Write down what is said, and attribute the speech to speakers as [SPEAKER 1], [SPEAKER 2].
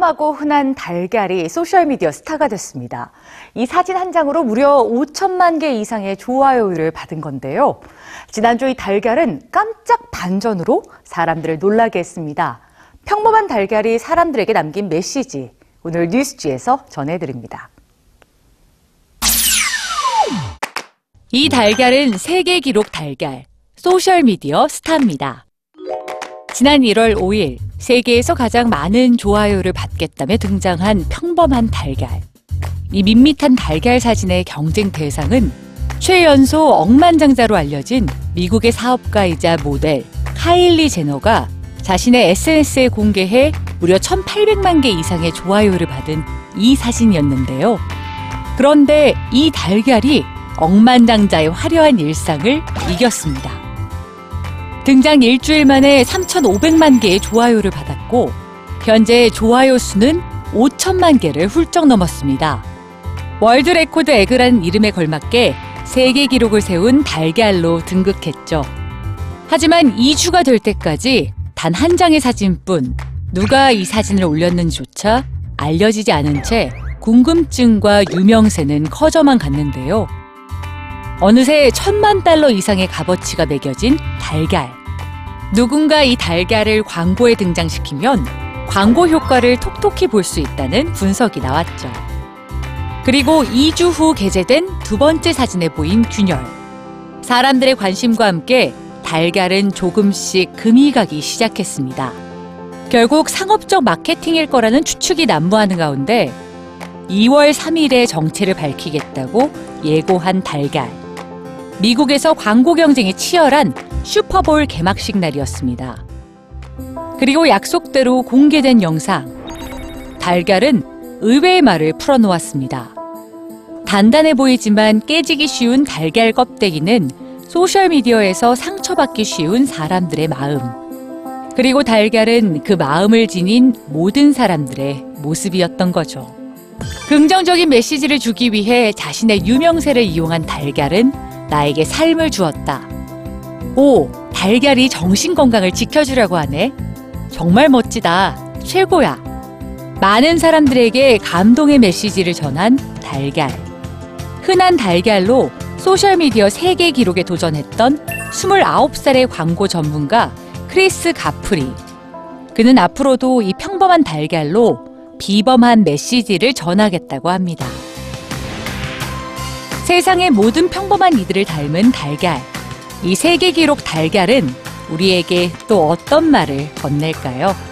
[SPEAKER 1] 평범하고 흔한 달걀이 소셜미디어 스타가 됐습니다. 이 사진 한 장으로 무려 5천만 개 이상의 좋아요를 받은 건데요. 지난주 이 달걀은 깜짝 반전으로 사람들을 놀라게 했습니다. 평범한 달걀이 사람들에게 남긴 메시지, 오늘 뉴스지에서 전해드립니다. 이 달걀은 세계 기록 달걀, 소셜미디어 스타입니다. 지난 1월 5일 세계에서 가장 많은 좋아요를 받겠다며 등장한 평범한 달걀. 이 밋밋한 달걀 사진의 경쟁 대상은 최연소 억만장자로 알려진 미국의 사업가이자 모델 카일리 제너가 자신의 SNS에 공개해 무려 1,800만 개 이상의 좋아요를 받은 이 사진이었는데요. 그런데 이 달걀이 억만장자의 화려한 일상을 이겼습니다. 등장 일주일 만에 3,500만 개의 좋아요를 받았고 현재 좋아요 수는 5천만 개를 훌쩍 넘었습니다. World Record Egg란 이름에 걸맞게 세계 기록을 세운 달걀로 등극했죠. 하지만 2주가 될 때까지 단 한 장의 사진뿐 누가 이 사진을 올렸는지조차 알려지지 않은 채 궁금증과 유명세는 커져만 갔는데요. 어느새 천만 달러 이상의 값어치가 매겨진 달걀. 누군가 이 달걀을 광고에 등장시키면 광고 효과를 톡톡히 볼 수 있다는 분석이 나왔죠. 그리고 2주 후 게재된 두 번째 사진에 보인 균열. 사람들의 관심과 함께 달걀은 조금씩 금이 가기 시작했습니다. 결국 상업적 마케팅일 거라는 추측이 난무하는 가운데 2월 3일에 정체를 밝히겠다고 예고한 달걀. 미국에서 광고 경쟁이 치열한 슈퍼볼 개막식 날이었습니다. 그리고 약속대로 공개된 영상. 달걀은 의외의 말을 풀어놓았습니다. 단단해 보이지만 깨지기 쉬운 달걀 껍데기는 소셜미디어에서 상처받기 쉬운 사람들의 마음. 그리고 달걀은 그 마음을 지닌 모든 사람들의 모습이었던 거죠. 긍정적인 메시지를 주기 위해 자신의 유명세를 이용한 달걀은 나에게 삶을 주었다. 오, 달걀이 정신 건강을 지켜주려고 하네. 정말 멋지다. 최고야. 많은 사람들에게 감동의 메시지를 전한 달걀. 흔한 달걀로 소셜미디어 세계 기록에 도전했던 29살의 광고 전문가 크리스 가프리. 그는 앞으로도 이 평범한 달걀로 비범한 메시지를 전하겠다고 합니다. 세상의 모든 평범한 이들을 닮은 달걀. 이 세계 기록 달걀은 우리에게 또 어떤 말을 건넬까요?